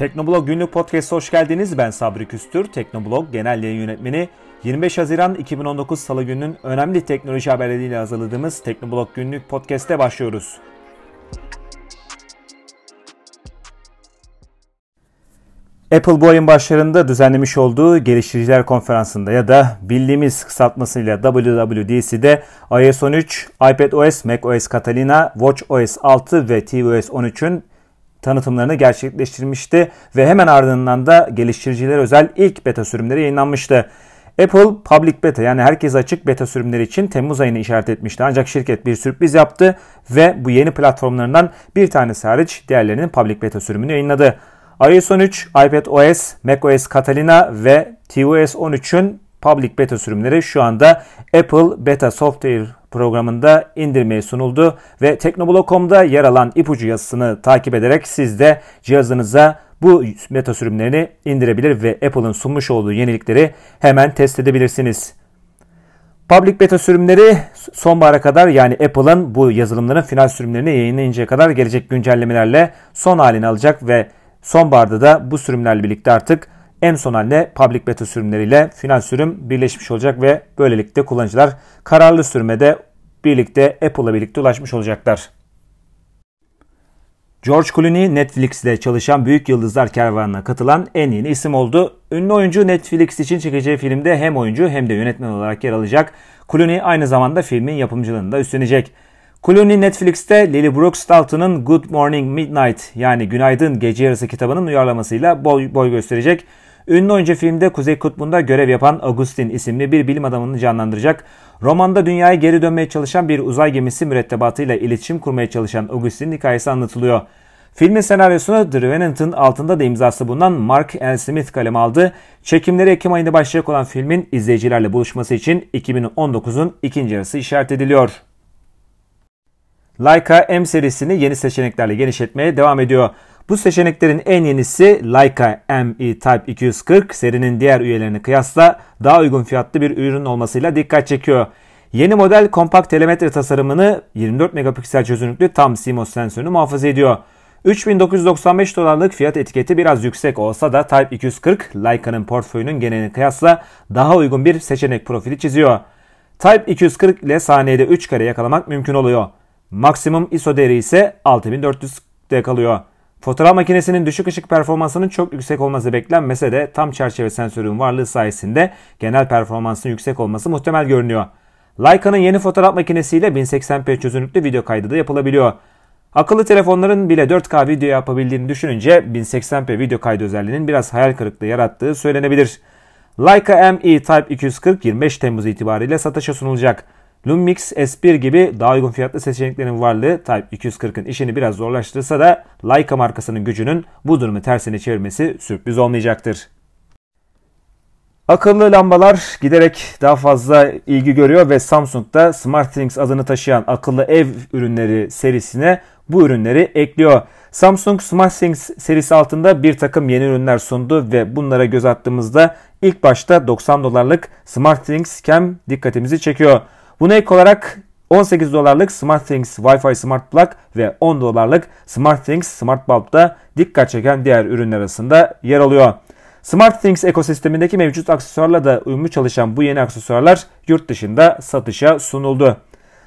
Teknoblog Günlük Podcast'a hoş geldiniz. Ben Sabri Küstür, Teknoblog Genel Yayın Yönetmeni. 25 Haziran 2019 Salı gününün önemli teknoloji haberleriyle hazırladığımız Teknoblog Günlük Podcast'e başlıyoruz. Apple bu ayın başlarında düzenlemiş olduğu geliştiriciler konferansında ya da bildiğimiz kısaltmasıyla WWDC'de iOS 13, iPadOS, macOS Catalina, watchOS 6 ve tvOS 13'ün tanıtımlarını gerçekleştirmişti ve hemen ardından da geliştiriciler özel ilk beta sürümleri yayınlanmıştı. Apple Public Beta yani herkese açık beta sürümleri için Temmuz ayını işaret etmişti. Ancak şirket bir sürpriz yaptı ve bu yeni platformlarından bir tanesi hariç diğerlerinin Public Beta sürümünü yayınladı. iOS 13, iPadOS, macOS Catalina ve tvOS 13'ün Public Beta sürümleri şu anda Apple Beta Software programında indirmeye sunuldu ve Teknoblog.com'da yer alan ipucu yazısını takip ederek siz de cihazınıza bu beta sürümlerini indirebilir ve Apple'ın sunmuş olduğu yenilikleri hemen test edebilirsiniz. Public beta sürümleri sonbahara kadar yani Apple'ın bu yazılımların final sürümlerini yayınlayıncaya kadar gelecek güncellemelerle son halini alacak ve sonbaharda da bu sürümlerle birlikte artık en son haline public beta sürümleriyle final sürüm birleşmiş olacak ve böylelikle kullanıcılar kararlı sürümede birlikte Apple'la birlikte ulaşmış olacaklar. George Clooney Netflix'te çalışan Büyük Yıldızlar Kervanı'na katılan en yeni isim oldu. Ünlü oyuncu Netflix için çekeceği filmde hem oyuncu hem de yönetmen olarak yer alacak. Clooney aynı zamanda filmin yapımcılığını da üstlenecek. Clooney Netflix'te Lily Brooks Dalton'ın Good Morning Midnight yani Günaydın Gece Yarısı kitabının uyarlamasıyla boy, boy gösterecek. Ünlü oyuncu filmde Kuzey Kutbu'nda görev yapan Augustin isimli bir bilim adamını canlandıracak. Romanda dünyaya geri dönmeye çalışan bir uzay gemisi mürettebatıyla iletişim kurmaya çalışan Augustin'in hikayesi anlatılıyor. Filmin senaryosunu The Revenant'ın altında da imzası bulunan Mark L. Smith kaleme aldı. Çekimleri Ekim ayında başlayacak olan filmin izleyicilerle buluşması için 2019'un ikinci yarısı işaret ediliyor. Leica M serisini yeni seçeneklerle genişletmeye devam ediyor. Bu seçeneklerin en yenisi Leica ME Type 240 serinin diğer üyelerine kıyasla daha uygun fiyatlı bir ürün olmasıyla dikkat çekiyor. Yeni model kompakt telemetre tasarımını 24 megapiksel çözünürlüklü tam CMOS sensörünü muhafaza ediyor. 3995 dolarlık fiyat etiketi biraz yüksek olsa da Type 240 Leica'nın portföyünün geneline kıyasla daha uygun bir seçenek profili çiziyor. Type 240 ile saniyede 3 kare yakalamak mümkün oluyor. Maksimum ISO değeri ise 6400'de kalıyor. Fotoğraf makinesinin düşük ışık performansının çok yüksek olması beklenmese de tam çerçeve sensörün varlığı sayesinde genel performansın yüksek olması muhtemel görünüyor. Leica'nın yeni fotoğraf makinesiyle 1080p çözünürlüklü video kaydı da yapılabiliyor. Akıllı telefonların bile 4K video yapabildiğini düşününce 1080p video kaydı özelliğinin biraz hayal kırıklığı yarattığı söylenebilir. Leica ME Type 240 25 Temmuz itibariyle satışa sunulacak. Lumix S1 gibi daha uygun fiyatlı seçeneklerin varlığı Type 240'ın işini biraz zorlaştırsa da Leica markasının gücünün bu durumu tersine çevirmesi sürpriz olmayacaktır. Akıllı lambalar giderek daha fazla ilgi görüyor ve Samsung da SmartThings adını taşıyan akıllı ev ürünleri serisine bu ürünleri ekliyor. Samsung SmartThings serisi altında bir takım yeni ürünler sundu ve bunlara göz attığımızda ilk başta 90 dolarlık SmartThings Cam dikkatimizi çekiyor. Buna ek olarak 18 dolarlık SmartThings Wi-Fi Smart Plug ve 10 dolarlık SmartThings Smart Bulb da dikkat çeken diğer ürünler arasında yer alıyor. SmartThings ekosistemindeki mevcut aksesuarla da uyumlu çalışan bu yeni aksesuarlar yurt dışında satışa sunuldu.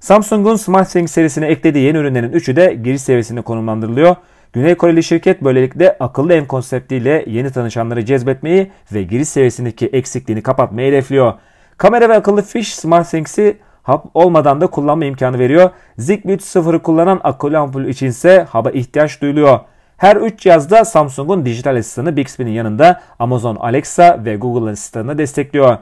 Samsung'un SmartThings serisine eklediği yeni ürünlerin üçü de giriş seviyesinde konumlandırılıyor. Güney Koreli şirket böylelikle akıllı ev konseptiyle yeni tanışanları cezbetmeyi ve giriş seviyesindeki eksikliğini kapatmayı hedefliyor. Kamera ve akıllı fiş SmartThings'i hap olmadan da kullanma imkanı veriyor. Zigbee 3.0'ı kullanan akıllı ampul içinse haba ihtiyaç duyuluyor. Her 3 cihazda Samsung'un dijital asistanı Bixby'nin yanında Amazon Alexa ve Google asistanını destekliyor.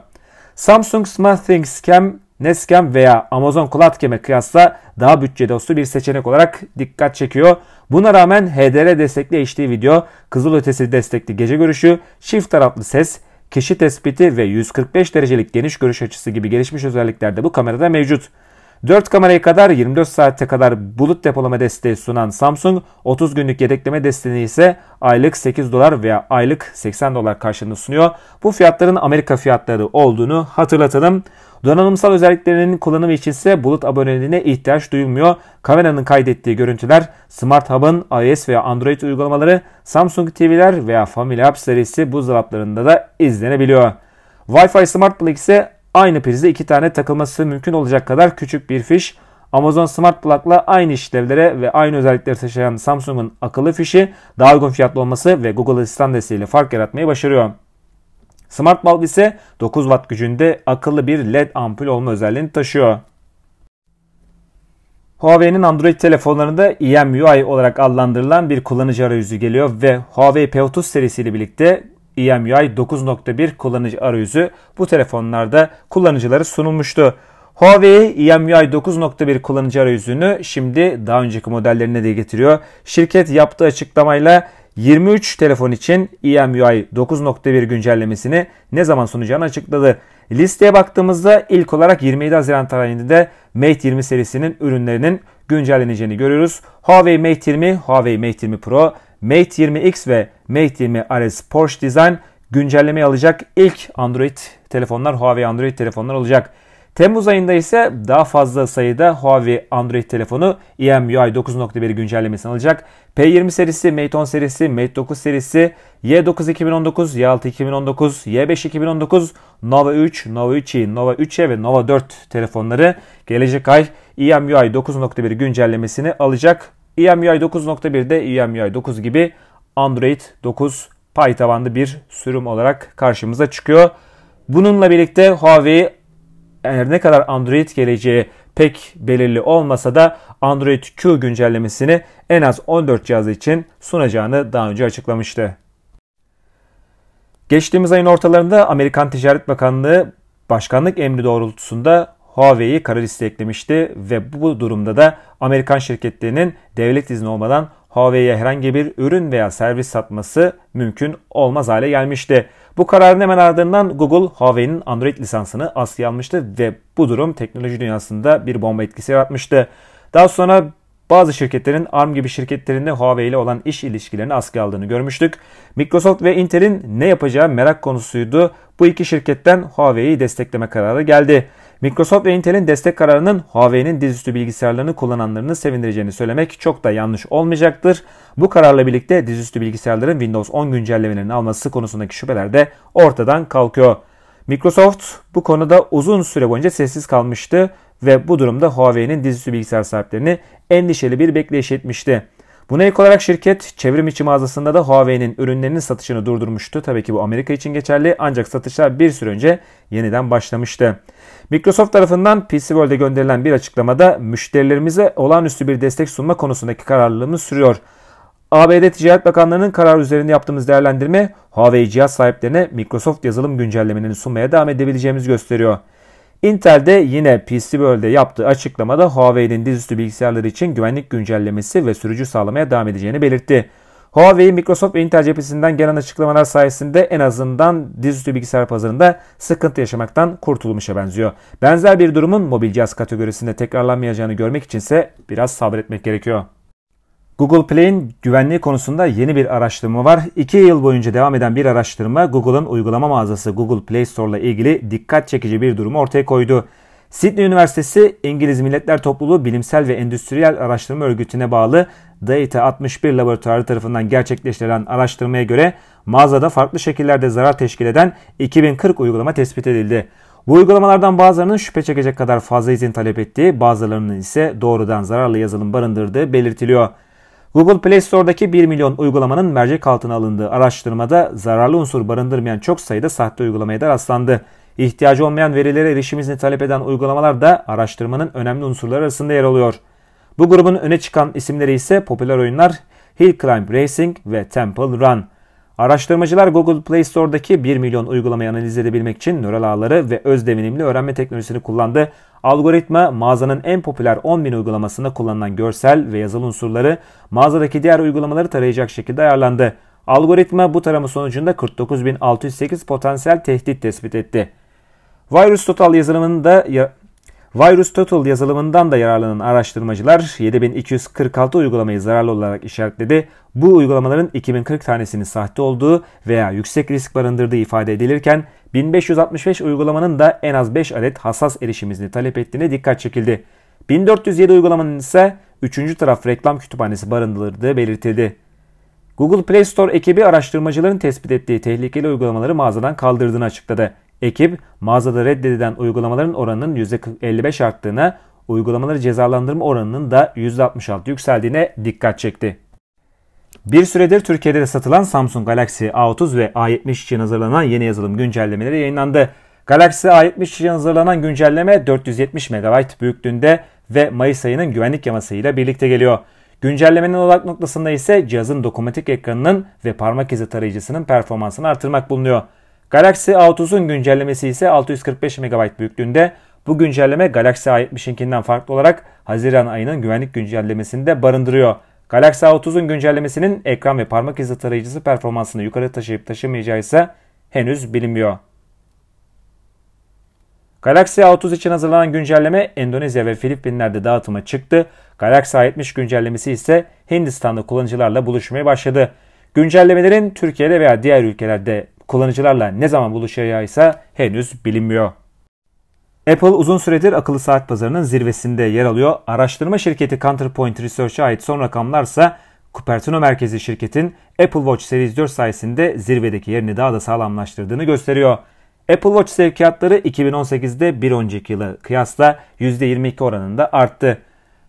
Samsung SmartThings Cam, Nest Cam veya Amazon Cloud Cam'e kıyasla daha bütçe dostu bir seçenek olarak dikkat çekiyor. Buna rağmen HDR destekli HD video, kızılötesi destekli gece görüşü, çift taraflı ses, kişi tespiti ve 145 derecelik geniş görüş açısı gibi gelişmiş özellikler de bu kamerada mevcut. 4 kameraya kadar 24 saate kadar bulut depolama desteği sunan Samsung 30 günlük yedekleme desteğini ise aylık 8 dolar veya aylık 80 dolar karşılığında sunuyor. Bu fiyatların Amerika fiyatları olduğunu hatırlatalım. Donanımsal özelliklerinin kullanımı için ise bulut aboneliğine ihtiyaç duyulmuyor. Kameranın kaydettiği görüntüler Smart Hub'ın iOS veya Android uygulamaları, Samsung TV'ler veya Family App serisi buzdolaplarında da izlenebiliyor. Wi-Fi Smart Plug ise aynı prizde iki tane takılması mümkün olacak kadar küçük bir fiş. Amazon Smart Plug'la aynı işlevlere ve aynı özellikleri taşıyan Samsung'un akıllı fişi daha uygun fiyatlı olması ve Google Asistan desteğiyle fark yaratmayı başarıyor. Smart Bulb ise 9 watt gücünde akıllı bir LED ampul olma özelliğini taşıyor. Huawei'nin Android telefonlarında EMUI olarak adlandırılan bir kullanıcı arayüzü geliyor ve Huawei P30 serisiyle birlikte EMUI 9.1 kullanıcı arayüzü bu telefonlarda kullanıcıları sunulmuştu. Huawei EMUI 9.1 kullanıcı arayüzünü şimdi daha önceki modellerine de getiriyor. Şirket yaptığı açıklamayla 23 telefon için EMUI 9.1 güncellemesini ne zaman sunacağını açıkladı. Listeye baktığımızda ilk olarak 27 Haziran tarihinde Mate 20 serisinin ürünlerinin güncelleneceğini görüyoruz. Huawei Mate 20, Huawei Mate 20 Pro, Mate 20X ve Mate 20 RS Porsche Design güncellemeyi alacak ilk Android telefonlar Huawei Android telefonlar olacak. Temmuz ayında ise daha fazla sayıda Huawei Android telefonu EMUI 9.1 güncellemesini alacak. P20 serisi, Mate 10 serisi, Mate 9 serisi, Y9 2019, Y6 2019, Y5 2019, Nova 3, Nova 3i, Nova 3e ve Nova 4 telefonları gelecek ay EMUI 9.1 güncellemesini alacak. EMUI 9.1'de EMUI 9 gibi Android 9 pay tabanlı bir sürüm olarak karşımıza çıkıyor. Bununla birlikte Huawei her ne kadar Android geleceği pek belirli olmasa da Android Q güncellemesini en az 14 cihaz için sunacağını daha önce açıklamıştı. Geçtiğimiz ayın ortalarında Amerikan Ticaret Bakanlığı başkanlık emri doğrultusunda Huawei'yi kara liste eklemişti ve bu durumda da Amerikan şirketlerinin devlet izni olmadan Huawei'ye herhangi bir ürün veya servis satması mümkün olmaz hale gelmişti. Bu kararın hemen ardından Google Huawei'nin Android lisansını askıya almıştı ve bu durum teknoloji dünyasında bir bomba etkisi yaratmıştı. Daha sonra bazı şirketlerin ARM gibi şirketlerinde Huawei ile olan iş ilişkilerini askıya aldığını görmüştük. Microsoft ve Intel'in ne yapacağı merak konusuydu. Bu iki şirketten Huawei'yi destekleme kararı geldi. Microsoft ve Intel'in destek kararının Huawei'nin dizüstü bilgisayarlarını kullananlarını sevindireceğini söylemek çok da yanlış olmayacaktır. Bu kararla birlikte dizüstü bilgisayarların Windows 10 güncellemelerini alması konusundaki şüpheler de ortadan kalkıyor. Microsoft bu konuda uzun süre boyunca sessiz kalmıştı ve bu durumda Huawei'nin dizüstü bilgisayar sahiplerini endişeli bir bekleyiş etmişti. Buna ek olarak şirket çevrim içi mağazasında da Huawei'nin ürünlerinin satışını durdurmuştu. Tabii ki bu Amerika için geçerli ancak satışlar bir süre önce yeniden başlamıştı. Microsoft tarafından PC World'e gönderilen bir açıklamada müşterilerimize olağanüstü bir destek sunma konusundaki kararlılığımız sürüyor. ABD Ticaret Bakanlığı'nın kararı üzerinde yaptığımız değerlendirme Huawei cihaz sahiplerine Microsoft yazılım güncellemelerini sunmaya devam edebileceğimizi gösteriyor. Intel de yine PC World'e yaptığı açıklamada Huawei'nin dizüstü bilgisayarları için güvenlik güncellemesi ve sürücü sağlamaya devam edeceğini belirtti. Huawei, Microsoft ve Intel cephesinden gelen açıklamalar sayesinde en azından dizüstü bilgisayar pazarında sıkıntı yaşamaktan kurtulmuşa benziyor. Benzer bir durumun mobil cihaz kategorisinde tekrarlanmayacağını görmek içinse biraz sabretmek gerekiyor. Google Play'in güvenliği konusunda yeni bir araştırma var. 2 yıl boyunca devam eden bir araştırma Google'ın uygulama mağazası Google Play Store ile ilgili dikkat çekici bir durumu ortaya koydu. Sydney Üniversitesi İngiliz Milletler Topluluğu Bilimsel ve Endüstriyel Araştırma Örgütü'ne bağlı Data 61 laboratuvarı tarafından gerçekleştirilen araştırmaya göre mağazada farklı şekillerde zarar teşkil eden 2040 uygulama tespit edildi. Bu uygulamalardan bazılarının şüphe çekecek kadar fazla izin talep ettiği, bazılarının ise doğrudan zararlı yazılım barındırdığı belirtiliyor. Google Play Store'daki 1 milyon uygulamanın mercek altına alındığı araştırmada zararlı unsur barındırmayan çok sayıda sahte uygulamaya da rastlandı. İhtiyacı olmayan verilere erişim izni talep eden uygulamalar da araştırmanın önemli unsurları arasında yer alıyor. Bu grubun öne çıkan isimleri ise popüler oyunlar Hill Climb Racing ve Temple Run. Araştırmacılar Google Play Store'daki 1 milyon uygulamayı analiz edebilmek için nöral ağları ve öz devinimli öğrenme teknolojisini kullandı. Algoritma mağazanın en popüler 10 bin uygulamasında kullanılan görsel ve yazılı unsurları mağazadaki diğer uygulamaları tarayacak şekilde ayarlandı. Algoritma bu tarama sonucunda 49.608 potansiyel tehdit tespit etti. Virus Total yazılımının da Virus Total yazılımından da yararlanan araştırmacılar 7246 uygulamayı zararlı olarak işaretledi. Bu uygulamaların 2040 tanesinin sahte olduğu veya yüksek risk barındırdığı ifade edilirken 1565 uygulamanın da en az 5 adet hassas erişimizini talep ettiğine dikkat çekildi. 1407 uygulamanın ise 3. taraf reklam kütüphanesi barındırdığı belirtildi. Google Play Store ekibi araştırmacıların tespit ettiği tehlikeli uygulamaları mağazadan kaldırdığını açıkladı. Ekip mağazada reddedilen uygulamaların oranının %55 arttığına, uygulamaları cezalandırma oranının da %66 yükseldiğine dikkat çekti. Bir süredir Türkiye'de de satılan Samsung Galaxy A30 ve A70 için hazırlanan yeni yazılım güncellemeleri yayınlandı. Galaxy A70 için hazırlanan güncelleme 470 MB büyüklüğünde ve Mayıs ayının güvenlik yamasıyla birlikte geliyor. Güncellemenin odak noktasında ise cihazın dokunmatik ekranının ve parmak izi tarayıcısının performansını artırmak bulunuyor. Galaxy A30'un güncellemesi ise 645 MB büyüklüğünde. Bu güncelleme Galaxy A70'inkinden farklı olarak Haziran ayının güvenlik güncellemesinde barındırıyor. Galaxy A30'un güncellemesinin ekran ve parmak izi tarayıcısı performansını yukarı taşıyıp taşımayacağı ise henüz bilinmiyor. Galaxy A30 için hazırlanan güncelleme Endonezya ve Filipinler'de dağıtıma çıktı. Galaxy A70 güncellemesi ise Hindistan'da kullanıcılarla buluşmaya başladı. Güncellemelerin Türkiye'de veya diğer ülkelerde kullanıcılarla ne zaman buluşacağı ise henüz bilinmiyor. Apple uzun süredir akıllı saat pazarının zirvesinde yer alıyor. Araştırma şirketi Counterpoint Research'a ait son rakamlarsa Cupertino merkezi şirketin Apple Watch Series 4 sayesinde zirvedeki yerini daha da sağlamlaştırdığını gösteriyor. Apple Watch sevkiyatları 2018'de bir önceki yıla kıyasla %22 oranında arttı.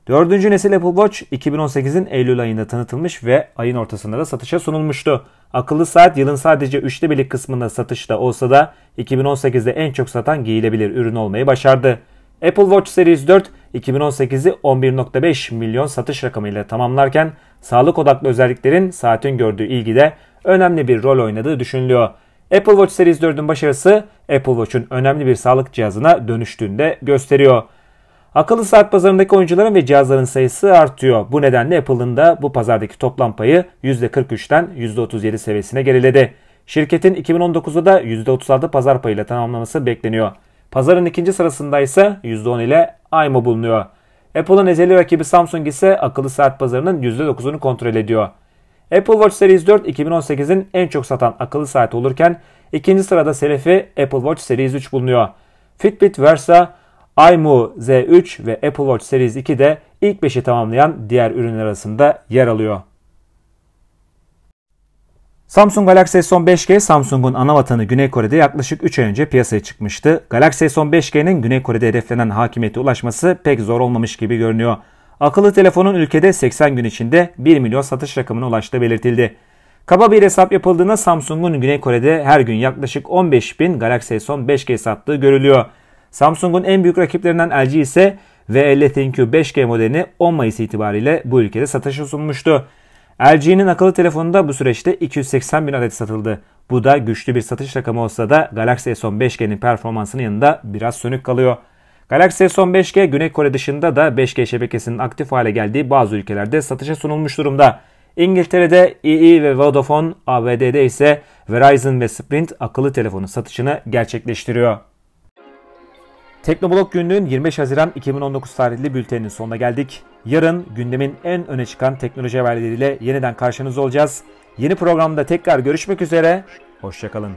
Dördüncü nesil Apple Watch 2018'in Eylül ayında tanıtılmış ve ayın ortasında da satışa sunulmuştu. Akıllı saat yılın sadece üçte birlik kısmında satışta olsa da 2018'de en çok satan giyilebilir ürün olmayı başardı. Apple Watch Series 4 2018'i 11.5 milyon satış rakamıyla tamamlarken sağlık odaklı özelliklerin saatin gördüğü ilgide önemli bir rol oynadığı düşünülüyor. Apple Watch Series 4'ün başarısı Apple Watch'un önemli bir sağlık cihazına dönüştüğünü de gösteriyor. Akıllı saat pazarındaki oyuncuların ve cihazların sayısı artıyor. Bu nedenle Apple'ın da bu pazardaki toplam payı %43'ten %37 seviyesine geriledi. Şirketin 2019'da da %36 pazar payıyla tamamlaması bekleniyor. Pazarın ikinci sırasında ise %10 ile iMo bulunuyor. Apple'ın ezeli rakibi Samsung ise akıllı saat pazarının %9'unu kontrol ediyor. Apple Watch Series 4 2018'in en çok satan akıllı saati olurken ikinci sırada selefi Apple Watch Series 3 bulunuyor. Fitbit Versa, iMu Z3 ve Apple Watch Series 2 de ilk 5'i tamamlayan diğer ürünler arasında yer alıyor. Samsung Galaxy S10 5G Samsung'un ana vatanı Güney Kore'de yaklaşık 3 ay önce piyasaya çıkmıştı. Galaxy S10 5G'nin Güney Kore'de hedeflenen hakimiyete ulaşması pek zor olmamış gibi görünüyor. Akıllı telefonun ülkede 80 gün içinde 1 milyon satış rakamına ulaştığı belirtildi. Kaba bir hesap yapıldığında Samsung'un Güney Kore'de her gün yaklaşık 15 bin Galaxy S10 5G sattığı görülüyor. Samsung'un en büyük rakiplerinden LG ise V50 ThinQ 5G modelini 10 Mayıs itibariyle bu ülkede satışa sunmuştu. LG'nin akıllı telefonunda bu süreçte 280 bin adet satıldı. Bu da güçlü bir satış rakamı olsa da Galaxy S10 5G'nin performansının yanında biraz sönük kalıyor. Galaxy S10 5G Güney Kore dışında da 5G şebekesinin aktif hale geldiği bazı ülkelerde satışa sunulmuş durumda. İngiltere'de EE ve Vodafone, ABD'de ise Verizon ve Sprint akıllı telefonu satışını gerçekleştiriyor. Teknoblog günlüğün 25 Haziran 2019 tarihli bülteninin sonuna geldik. Yarın gündemin en öne çıkan teknoloji haberleriyle yeniden karşınızda olacağız. Yeni programda tekrar görüşmek üzere. Hoşçakalın.